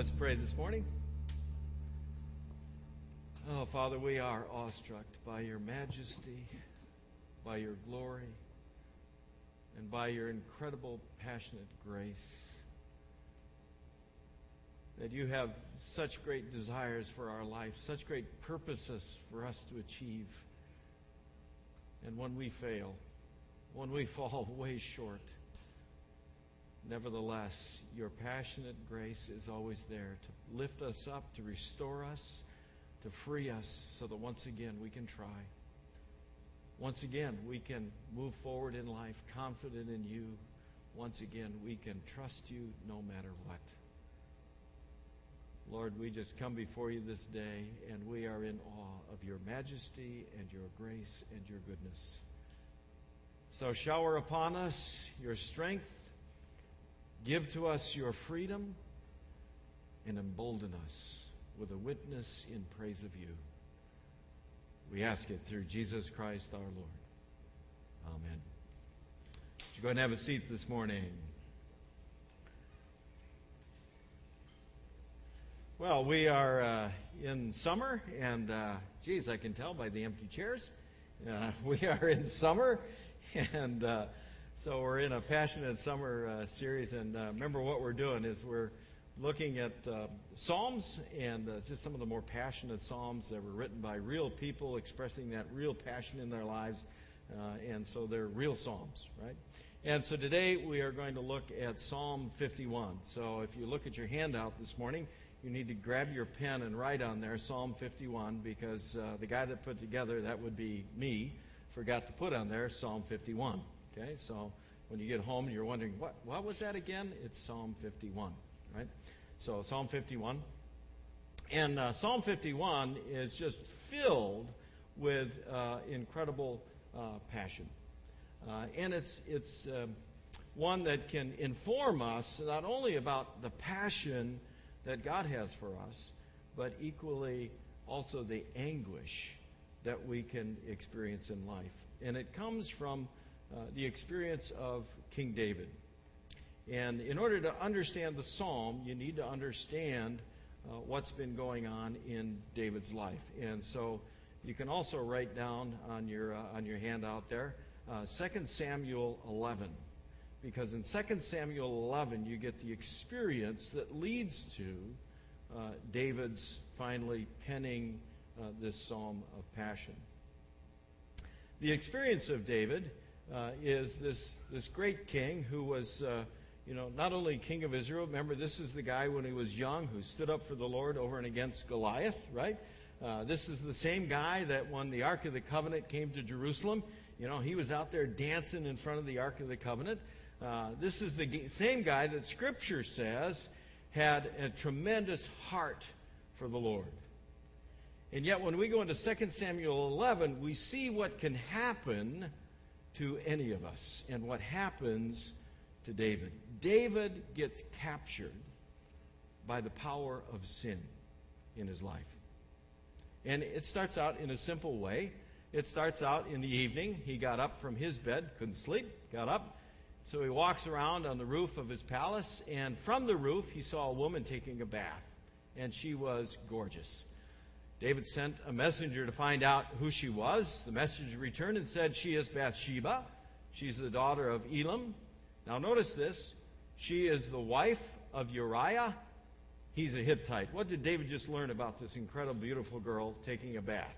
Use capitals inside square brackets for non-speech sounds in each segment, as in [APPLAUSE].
Let's pray this morning. Oh, Father, we are awestruck by your majesty, by your glory, and by your incredible, passionate grace. That you have such great desires for our life, such great purposes for us to achieve. And when we fail, when we [LAUGHS] fall way short, Nevertheless, your passionate grace is always there to lift us up, to restore us, to free us, so that once again we can try. Once again, we can move forward in life confident in you. Once again, we can trust you no matter what. Lord, we just come before you this day, and we are in awe of your majesty and your grace and your goodness. So shower upon us your strength Give to us your freedom and embolden us with a witness in praise of you. We ask it through Jesus Christ our Lord. Amen. You go ahead and have a seat this morning? Well, we are uh, in summer, and uh, geez, I can tell by the empty chairs. Uh, [LAUGHS] we are in summer, and uh, so we're in a passionate summer uh, series, and uh, remember what we're doing is we're looking at uh, psalms and uh, just some of the more passionate psalms that were written by real people expressing that real passion in their lives, uh, and so they're real psalms, right? And so today we are going to look at Psalm 51. So if you look at your handout this morning, you need to grab your pen and write on there Psalm 51 because uh, the guy that put together that would be me forgot to put on there Psalm 51. Okay, so when you get home and you're wondering, what, what was that again? It's Psalm 51, right? So Psalm 51. And uh, Psalm 51 is just filled with uh, incredible uh, passion. Uh, and it's, it's uh, one that can inform us not only about the passion that God has for us, but equally also the anguish that we can experience in life. And it comes from uh, the experience of King David. And in order to understand the psalm, you need to understand uh, what's been going on in David's life. And so you can also write down on your, uh, on your handout there uh, 2 Samuel 11. Because in 2 Samuel 11, you get the experience that leads to uh, David's finally penning uh, this psalm of passion. The experience of David uh, is this this great king who was. Uh, you know, not only king of Israel, remember, this is the guy when he was young who stood up for the Lord over and against Goliath, right? Uh, this is the same guy that when the Ark of the Covenant came to Jerusalem, you know, he was out there dancing in front of the Ark of the Covenant. Uh, this is the same guy that Scripture says had a tremendous heart for the Lord. And yet, when we go into 2 Samuel 11, we see what can happen to any of us and what happens to David. David gets captured by the power of sin in his life. And it starts out in a simple way. It starts out in the evening. He got up from his bed, couldn't sleep, got up. So he walks around on the roof of his palace, and from the roof, he saw a woman taking a bath. And she was gorgeous. David sent a messenger to find out who she was. The messenger returned and said, She is Bathsheba. She's the daughter of Elam. Now, notice this. She is the wife of Uriah. He's a Hittite. What did David just learn about this incredible, beautiful girl taking a bath?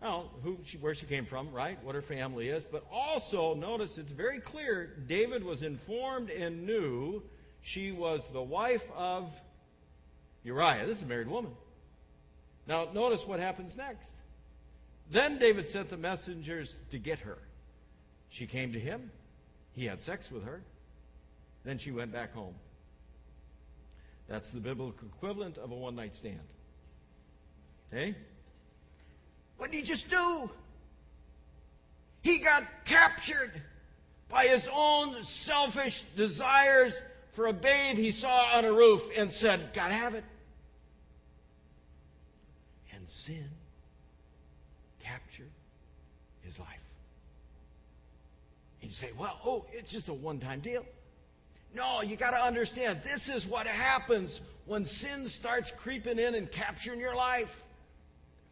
Well, who she, where she came from, right? What her family is. But also, notice it's very clear David was informed and knew she was the wife of Uriah. This is a married woman. Now, notice what happens next. Then David sent the messengers to get her. She came to him. He had sex with her. Then she went back home. That's the biblical equivalent of a one night stand. Okay? What did he just do? He got captured by his own selfish desires for a babe he saw on a roof and said, Gotta have it and sin captured his life. And you say, well, oh, it's just a one time deal. No, you got to understand this is what happens when sin starts creeping in and capturing your life.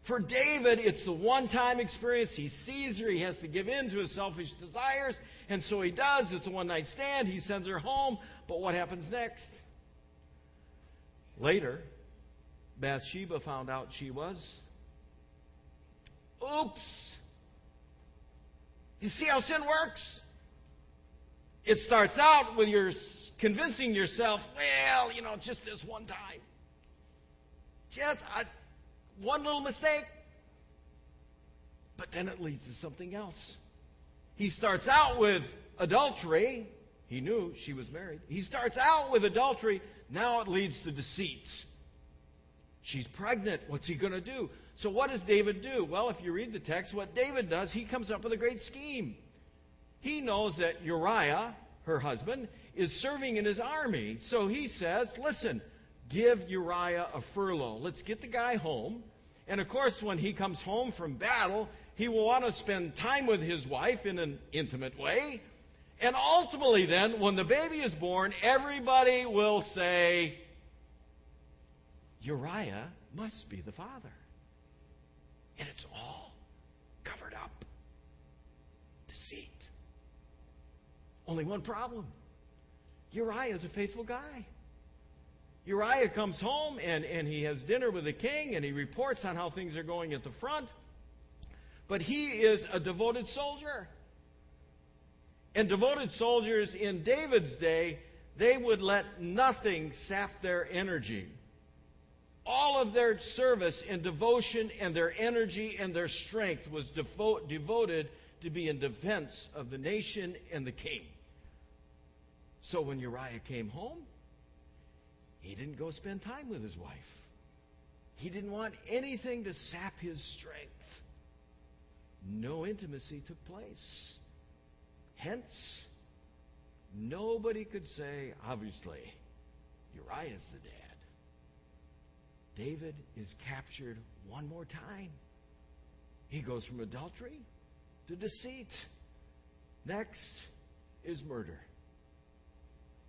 For David, it's the one time experience. He sees her, he has to give in to his selfish desires, and so he does. It's a one night stand. He sends her home. But what happens next? Later, Bathsheba found out she was. Oops! You see how sin works? It starts out with your convincing yourself, well, you know, just this one time. Just I, one little mistake. But then it leads to something else. He starts out with adultery. He knew she was married. He starts out with adultery. Now it leads to deceit. She's pregnant. What's he going to do? So, what does David do? Well, if you read the text, what David does, he comes up with a great scheme. He knows that Uriah, her husband, is serving in his army. So he says, Listen, give Uriah a furlough. Let's get the guy home. And of course, when he comes home from battle, he will want to spend time with his wife in an intimate way. And ultimately, then, when the baby is born, everybody will say, Uriah must be the father. And it's all covered up. Deceit. Only one problem Uriah is a faithful guy. Uriah comes home and, and he has dinner with the king and he reports on how things are going at the front. But he is a devoted soldier. And devoted soldiers in David's day, they would let nothing sap their energy. All of their service and devotion and their energy and their strength was devo- devoted to be in defense of the nation and the king. So when Uriah came home, he didn't go spend time with his wife. He didn't want anything to sap his strength. No intimacy took place. Hence, nobody could say, obviously, Uriah's the dad. David is captured one more time. He goes from adultery to deceit. Next is murder.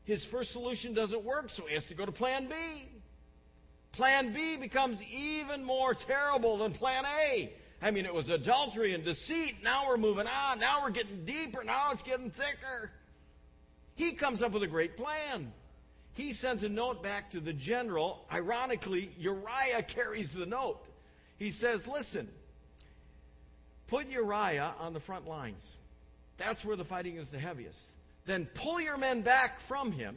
His first solution doesn't work, so he has to go to plan B. Plan B becomes even more terrible than plan A. I mean, it was adultery and deceit. Now we're moving on. Now we're getting deeper. Now it's getting thicker. He comes up with a great plan. He sends a note back to the general. Ironically, Uriah carries the note. He says, Listen, put Uriah on the front lines. That's where the fighting is the heaviest. Then pull your men back from him.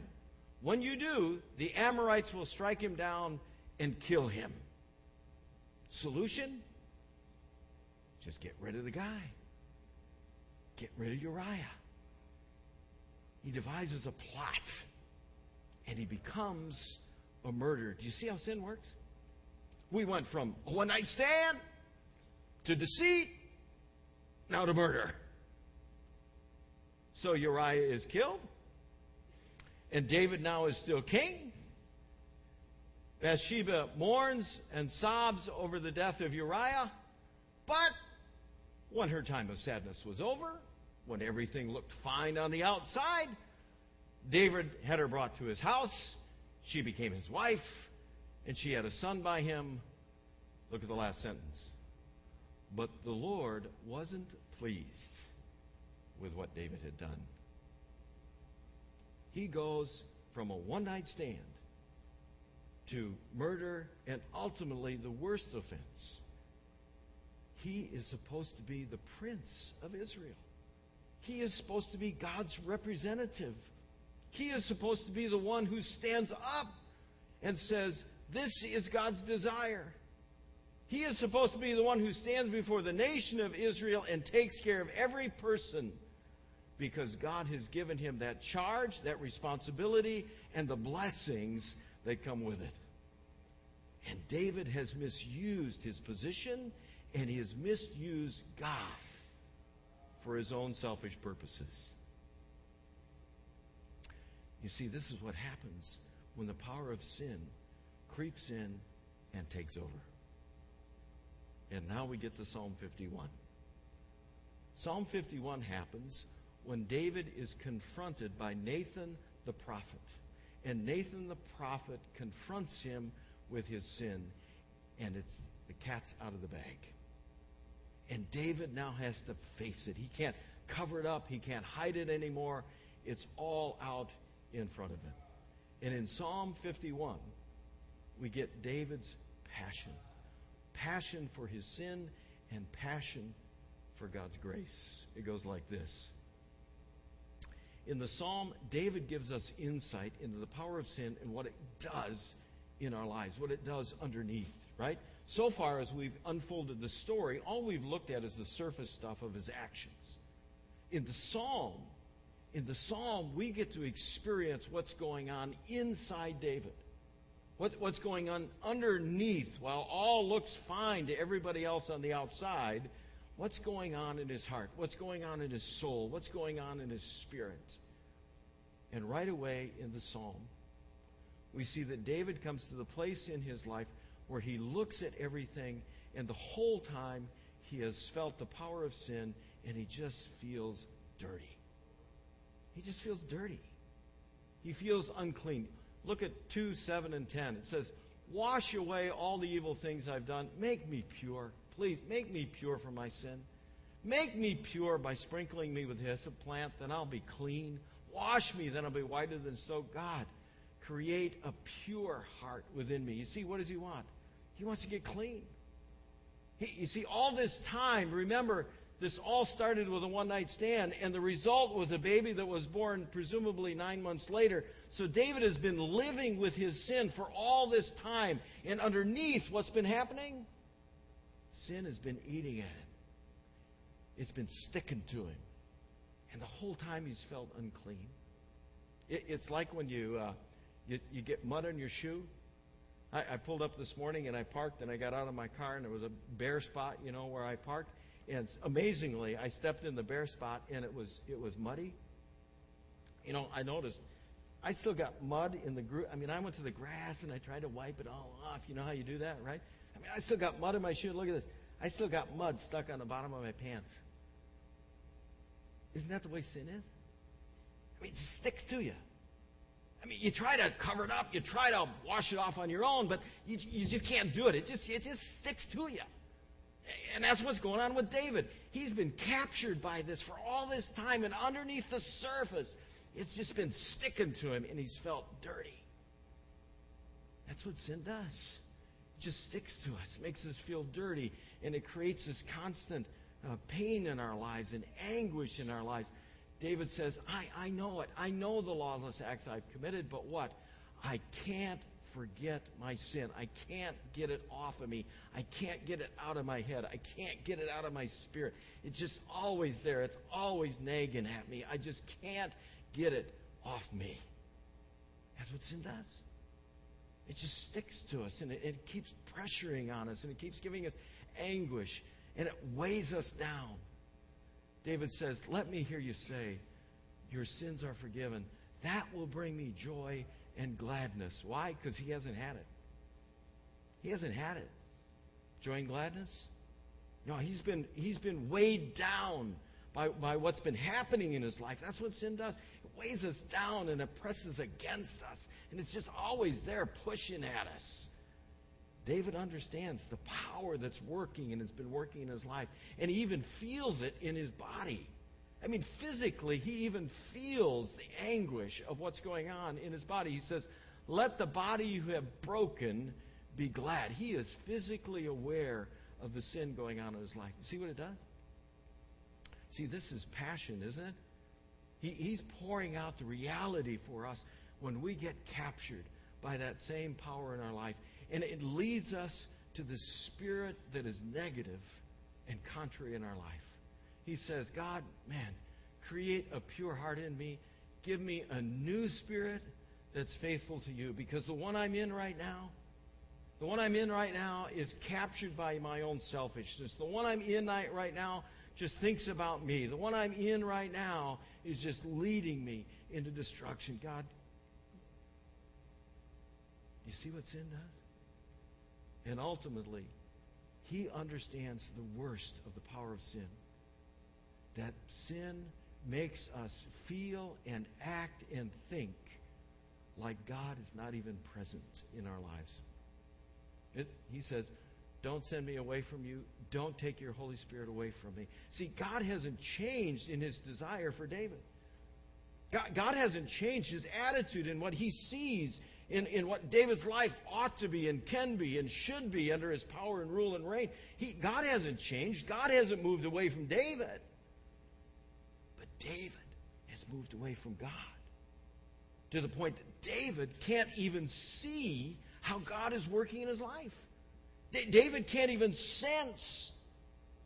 When you do, the Amorites will strike him down and kill him. Solution? Just get rid of the guy. Get rid of Uriah. He devises a plot and he becomes a murderer. Do you see how sin works? We went from a one night stand to deceit, now to murder. So Uriah is killed. And David now is still king. Bathsheba mourns and sobs over the death of Uriah. But when her time of sadness was over, when everything looked fine on the outside, David had her brought to his house. She became his wife, and she had a son by him. Look at the last sentence. But the Lord wasn't pleased with what David had done. He goes from a one night stand to murder and ultimately the worst offense. He is supposed to be the prince of Israel. He is supposed to be God's representative. He is supposed to be the one who stands up and says, This is God's desire. He is supposed to be the one who stands before the nation of Israel and takes care of every person because God has given him that charge, that responsibility, and the blessings that come with it. And David has misused his position and he has misused God for his own selfish purposes. You see, this is what happens when the power of sin creeps in and takes over. And now we get to Psalm 51. Psalm 51 happens when David is confronted by Nathan the prophet. And Nathan the prophet confronts him with his sin, and it's the cat's out of the bag. And David now has to face it. He can't cover it up, he can't hide it anymore. It's all out in front of him. And in Psalm 51, we get David's passion passion for his sin and passion for God's grace. It goes like this. In the psalm, David gives us insight into the power of sin and what it does in our lives, what it does underneath, right? So far as we've unfolded the story, all we've looked at is the surface stuff of his actions. In the psalm, in the psalm, we get to experience what's going on inside David. What, what's going on underneath, while all looks fine to everybody else on the outside, what's going on in his heart? What's going on in his soul? What's going on in his spirit? And right away in the psalm, we see that David comes to the place in his life where he looks at everything, and the whole time he has felt the power of sin, and he just feels dirty. He just feels dirty. He feels unclean. Look at 2, 7, and 10. It says, Wash away all the evil things I've done. Make me pure. Please, make me pure from my sin. Make me pure by sprinkling me with hyssop plant, then I'll be clean. Wash me, then I'll be whiter than snow. God, create a pure heart within me. You see, what does He want? He wants to get clean. He, you see, all this time, remember, this all started with a one night stand, and the result was a baby that was born presumably nine months later. So David has been living with his sin for all this time. And underneath, what's been happening? Sin has been eating at him, it's been sticking to him. And the whole time he's felt unclean. It, it's like when you, uh, you, you get mud on your shoe. I, I pulled up this morning and I parked and I got out of my car and there was a bare spot, you know, where I parked. And amazingly, I stepped in the bare spot and it was it was muddy. You know, I noticed I still got mud in the group. I mean, I went to the grass and I tried to wipe it all off. You know how you do that, right? I mean, I still got mud in my shoe. Look at this. I still got mud stuck on the bottom of my pants. Isn't that the way sin is? I mean, it just sticks to you. I mean, you try to cover it up, you try to wash it off on your own, but you, you just can't do it. It just it just sticks to you. And that's what's going on with David. He's been captured by this for all this time, and underneath the surface, it's just been sticking to him, and he's felt dirty. That's what sin does. It just sticks to us, makes us feel dirty, and it creates this constant uh, pain in our lives and anguish in our lives. David says, I, I know it. I know the lawless acts I've committed, but what? I can't forget my sin. I can't get it off of me. I can't get it out of my head. I can't get it out of my spirit. It's just always there. It's always nagging at me. I just can't get it off me. That's what sin does. It just sticks to us and it, it keeps pressuring on us and it keeps giving us anguish and it weighs us down. David says, Let me hear you say, Your sins are forgiven. That will bring me joy and gladness. Why? Because he hasn't had it. He hasn't had it. Joy and gladness? No, he's been he's been weighed down by, by what's been happening in his life. That's what sin does. It weighs us down and it presses against us. And it's just always there pushing at us. David understands the power that's working and has been working in his life. And he even feels it in his body. I mean, physically, he even feels the anguish of what's going on in his body. He says, Let the body you have broken be glad. He is physically aware of the sin going on in his life. See what it does? See, this is passion, isn't it? He, he's pouring out the reality for us when we get captured by that same power in our life. And it leads us to the spirit that is negative and contrary in our life. He says, God, man, create a pure heart in me. Give me a new spirit that's faithful to you. Because the one I'm in right now, the one I'm in right now is captured by my own selfishness. The one I'm in right now just thinks about me. The one I'm in right now is just leading me into destruction. God, you see what sin does? And ultimately, he understands the worst of the power of sin that sin makes us feel and act and think like God is not even present in our lives. It, he says, Don't send me away from you. Don't take your Holy Spirit away from me. See, God hasn't changed in his desire for David. God, God hasn't changed his attitude in what he sees in, in what David's life ought to be and can be and should be under his power and rule and reign. He, God hasn't changed. God hasn't moved away from David. David has moved away from God to the point that David can't even see how God is working in his life. David can't even sense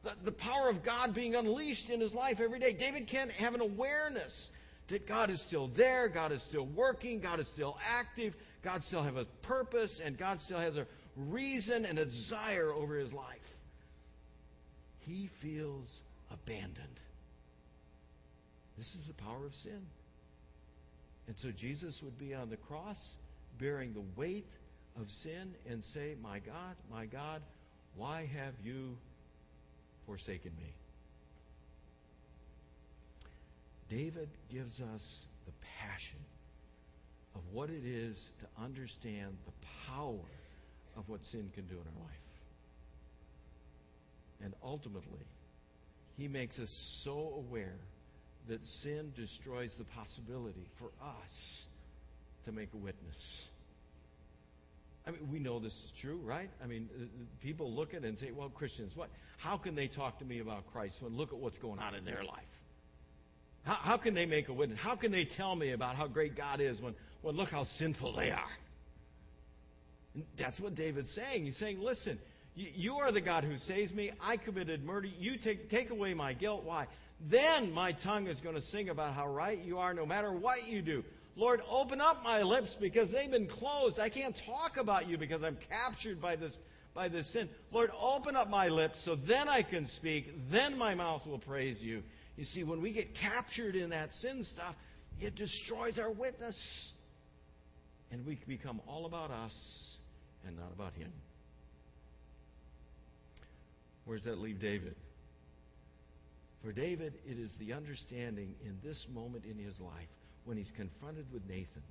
the, the power of God being unleashed in his life every day. David can't have an awareness that God is still there, God is still working, God is still active, God still has a purpose, and God still has a reason and a desire over his life. He feels abandoned. This is the power of sin. And so Jesus would be on the cross bearing the weight of sin and say, My God, my God, why have you forsaken me? David gives us the passion of what it is to understand the power of what sin can do in our life. And ultimately, he makes us so aware that sin destroys the possibility for us to make a witness. I mean, we know this is true, right? I mean, uh, people look at it and say, well, Christians, what? How can they talk to me about Christ when look at what's going on in their life? How, how can they make a witness? How can they tell me about how great God is when, when look how sinful they are? And that's what David's saying. He's saying, listen, you, you are the God who saves me. I committed murder. You take, take away my guilt. Why? Then my tongue is going to sing about how right you are no matter what you do. Lord, open up my lips because they've been closed. I can't talk about you because I'm captured by this by this sin. Lord, open up my lips so then I can speak. Then my mouth will praise you. You see, when we get captured in that sin stuff, it destroys our witness. And we become all about us and not about Him. Where does that leave David? For David, it is the understanding in this moment in his life when he's confronted with Nathan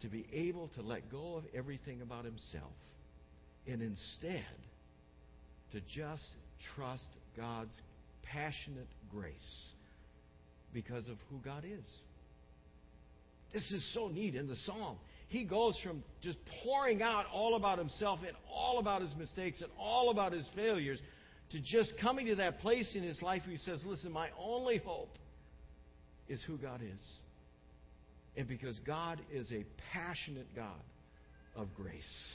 to be able to let go of everything about himself and instead to just trust God's passionate grace because of who God is. This is so neat in the psalm. He goes from just pouring out all about himself and all about his mistakes and all about his failures to just coming to that place in his life where he says, Listen, my only hope is who God is. And because God is a passionate God of grace.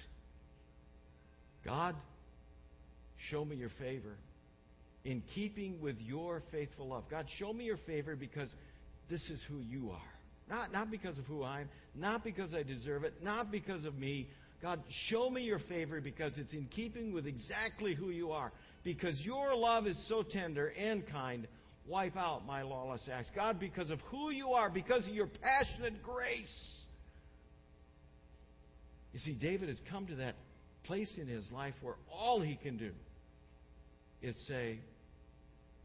God, show me your favor in keeping with your faithful love. God, show me your favor because this is who you are. Not, not because of who I am, not because I deserve it, not because of me. God, show me your favor because it's in keeping with exactly who you are. Because your love is so tender and kind, wipe out my lawless acts. God, because of who you are, because of your passionate grace. You see, David has come to that place in his life where all he can do is say,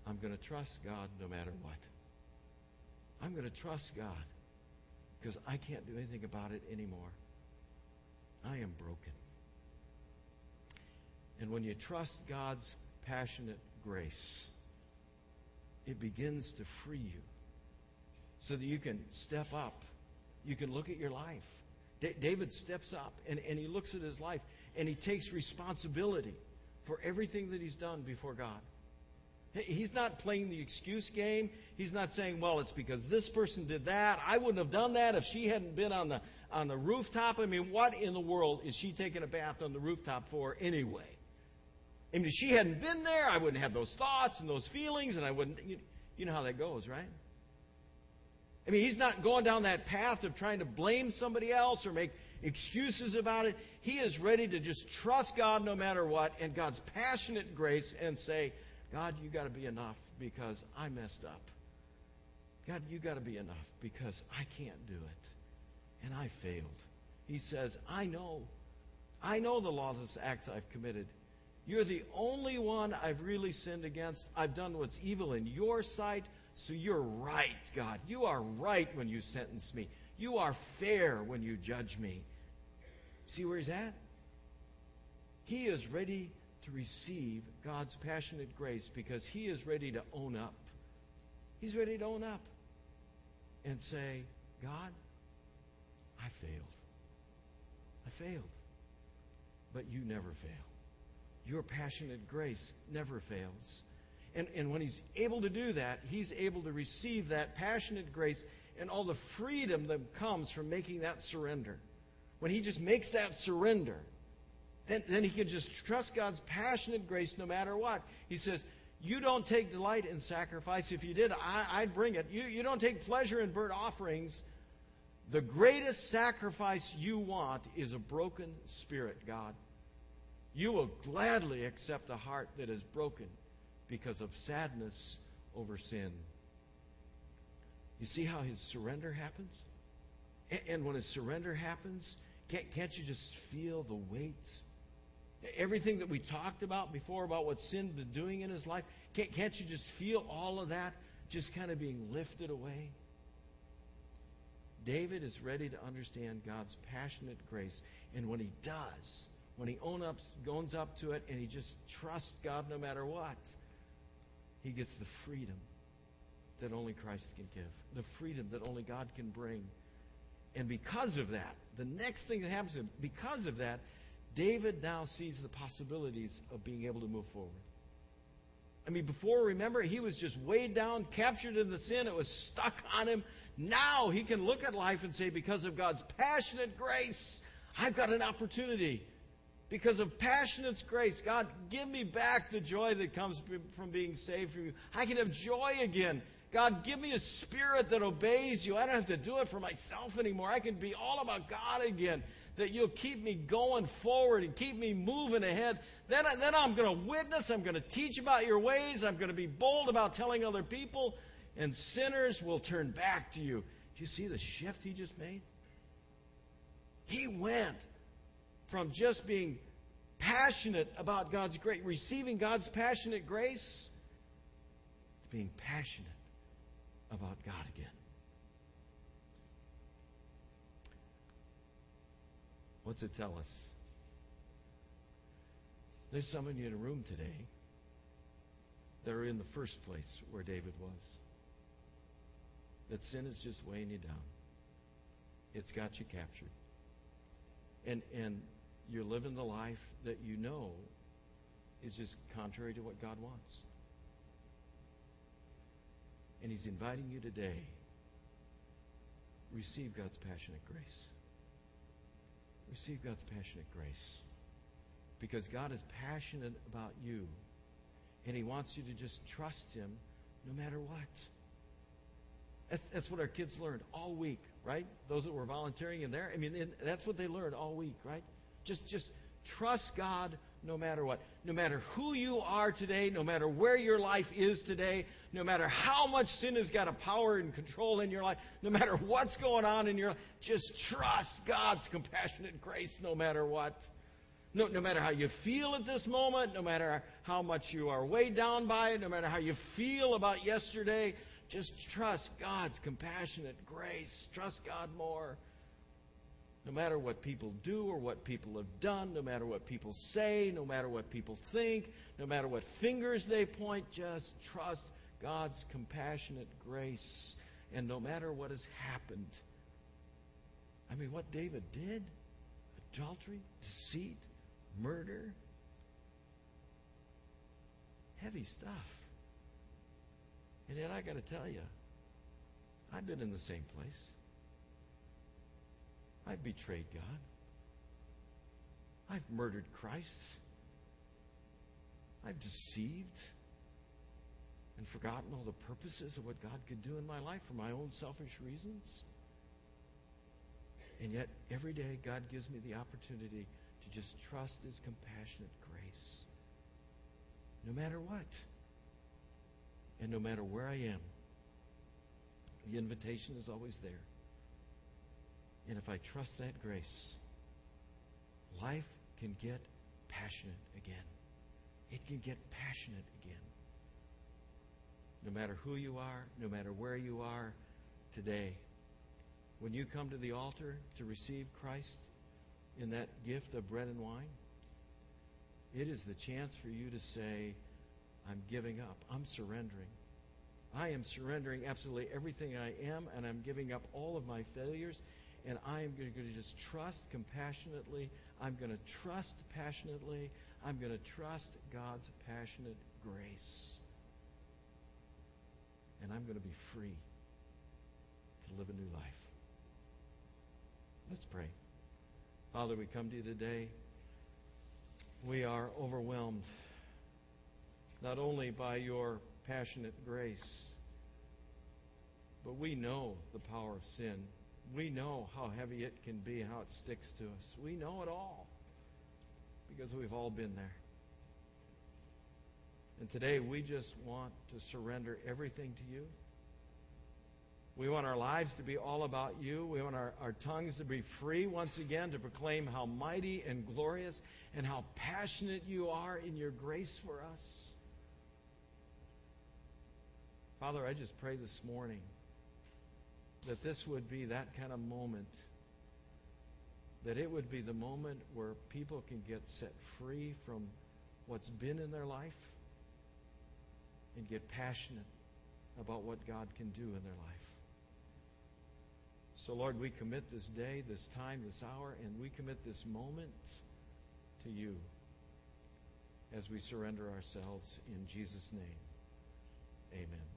I'm going to trust God no matter what. I'm going to trust God because I can't do anything about it anymore. I am broken. And when you trust God's passionate grace, it begins to free you so that you can step up. You can look at your life. D- David steps up and, and he looks at his life and he takes responsibility for everything that he's done before God. He's not playing the excuse game. He's not saying, well, it's because this person did that. I wouldn't have done that if she hadn't been on the, on the rooftop. I mean, what in the world is she taking a bath on the rooftop for anyway? I mean, if she hadn't been there, I wouldn't have those thoughts and those feelings, and I wouldn't. You, you know how that goes, right? I mean, he's not going down that path of trying to blame somebody else or make excuses about it. He is ready to just trust God no matter what and God's passionate grace and say, God, you got to be enough because I messed up. God, you got to be enough because I can't do it. And I failed. He says, I know. I know the lawless acts I've committed. You're the only one I've really sinned against. I've done what's evil in your sight. So you're right, God. You are right when you sentence me. You are fair when you judge me. See where he's at? He is ready to receive God's passionate grace because he is ready to own up. He's ready to own up and say, God, I failed. I failed. But you never fail. Your passionate grace never fails. And, and when he's able to do that, he's able to receive that passionate grace and all the freedom that comes from making that surrender. When he just makes that surrender, then, then he can just trust God's passionate grace no matter what. He says, You don't take delight in sacrifice. If you did, I, would bring it. You, you don't take pleasure in burnt offerings. The greatest sacrifice you want is a broken spirit, God. You will gladly accept a heart that is broken because of sadness over sin. You see how his surrender happens? And when his surrender happens, can't, you just feel the weight? Everything that we talked about before about what sin was doing in his life, can't, can't you just feel all of that just kind of being lifted away? David is ready to understand God's passionate grace. And when he does, when he own up, owns up to it and he just trusts God no matter what, he gets the freedom that only Christ can give, the freedom that only God can bring. And because of that, the next thing that happens to him, because of that, David now sees the possibilities of being able to move forward. I mean, before, remember, he was just weighed down, captured in the sin. It was stuck on him. Now he can look at life and say, because of God's passionate grace, I've got an opportunity because of passionate grace. God, give me back the joy that comes from being saved from you. I can have joy again. God, give me a spirit that obeys you. I don't have to do it for myself anymore. I can be all about God again. That you'll keep me going forward and keep me moving ahead. Then, then I'm going to witness. I'm going to teach about your ways. I'm going to be bold about telling other people. And sinners will turn back to you. Do you see the shift he just made? He went from just being passionate about God's grace, receiving God's passionate grace, to being passionate about God again. What's it tell us? There's some in a room today that are in the first place where David was. That sin is just weighing you down. It's got you captured. And and you're living the life that you know is just contrary to what God wants. And He's inviting you today receive God's passionate grace. Receive God's passionate grace. Because God is passionate about you. And He wants you to just trust Him no matter what. That's, that's what our kids learned all week, right? Those that were volunteering in there. I mean, that's what they learned all week, right? Just, just trust God no matter what. No matter who you are today, no matter where your life is today, no matter how much sin has got a power and control in your life, no matter what's going on in your life, just trust God's compassionate grace no matter what. No, no matter how you feel at this moment, no matter how much you are weighed down by it, no matter how you feel about yesterday, just trust God's compassionate grace. Trust God more. No matter what people do or what people have done, no matter what people say, no matter what people think, no matter what fingers they point, just trust God's compassionate grace. And no matter what has happened, I mean, what David did adultery, deceit, murder heavy stuff. And yet, I got to tell you, I've been in the same place. I've betrayed God. I've murdered Christ. I've deceived and forgotten all the purposes of what God could do in my life for my own selfish reasons. And yet, every day, God gives me the opportunity to just trust His compassionate grace. No matter what. And no matter where I am, the invitation is always there. And if I trust that grace, life can get passionate again. It can get passionate again. no matter who you are, no matter where you are today. When you come to the altar to receive Christ in that gift of bread and wine, it is the chance for you to say, I'm giving up. I'm surrendering. I am surrendering absolutely everything I am, and I'm giving up all of my failures, and I am going to just trust compassionately. I'm going to trust passionately. I'm going to trust God's passionate grace. And I'm going to be free to live a new life. Let's pray. Father, we come to you today. We are overwhelmed not only by your passionate grace, but we know the power of sin. We know how heavy it can be, how it sticks to us. We know it all because we've all been there. And today we just want to surrender everything to you. We want our lives to be all about you. We want our, our tongues to be free once again to proclaim how mighty and glorious and how passionate you are in your grace for us. Father, I just pray this morning that this would be that kind of moment. That it would be the moment where people can get set free from what's been in their life and get passionate about what God can do in their life. So, Lord, we commit this day, this time, this hour, and we commit this moment to you as we surrender ourselves in Jesus' name. Amen.